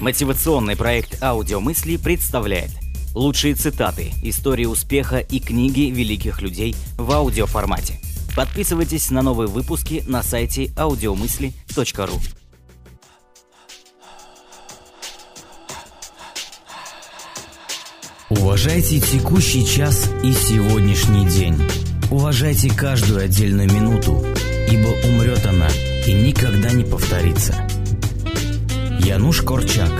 Мотивационный проект «Аудиомысли» представляет лучшие цитаты, истории успеха и книги великих людей в аудиоформате. Подписывайтесь на новые выпуски на сайте audiomысли.ру. Уважайте текущий час и сегодняшний день. Уважайте каждую отдельную минуту, ибо умрет она и никогда не повторится. Януш Корчак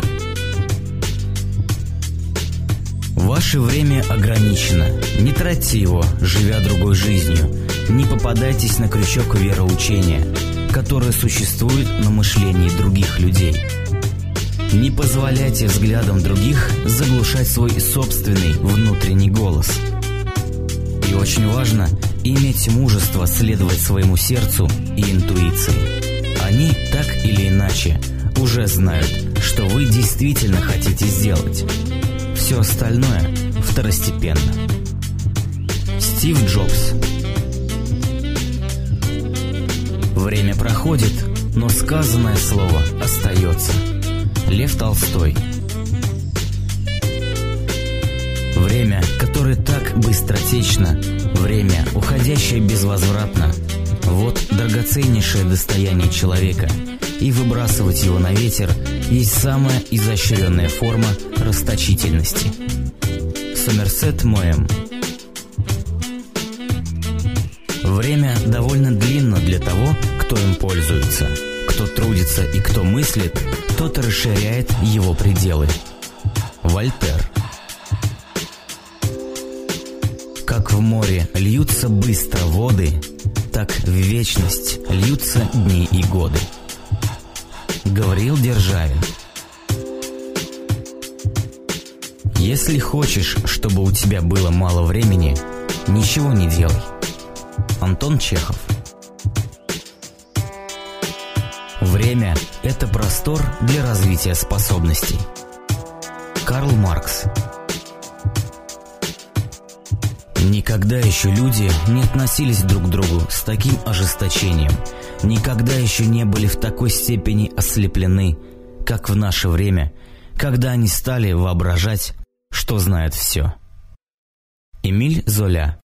Ваше время ограничено. Не тратьте его, живя другой жизнью. Не попадайтесь на крючок вероучения, которое существует на мышлении других людей. Не позволяйте взглядам других заглушать свой собственный внутренний голос. И очень важно иметь мужество следовать своему сердцу и интуиции. Они так или иначе – уже знают, что вы действительно хотите сделать. Все остальное второстепенно. Стив Джобс Время проходит, но сказанное слово остается. Лев Толстой Время, которое так быстротечно, время, уходящее безвозвратно, вот драгоценнейшее достояние человека – и выбрасывать его на ветер есть самая изощренная форма расточительности. Сомерсет Моэм Время довольно длинно для того, кто им пользуется. Кто трудится и кто мыслит, тот расширяет его пределы. Вольтер Как в море льются быстро воды, так в вечность льются дни и годы. Говорил Державин. Если хочешь, чтобы у тебя было мало времени, ничего не делай. Антон Чехов. Время – это простор для развития способностей. Карл Маркс. Никогда еще люди не относились друг к другу с таким ожесточением – никогда еще не были в такой степени ослеплены, как в наше время, когда они стали воображать, что знают все. Эмиль Золя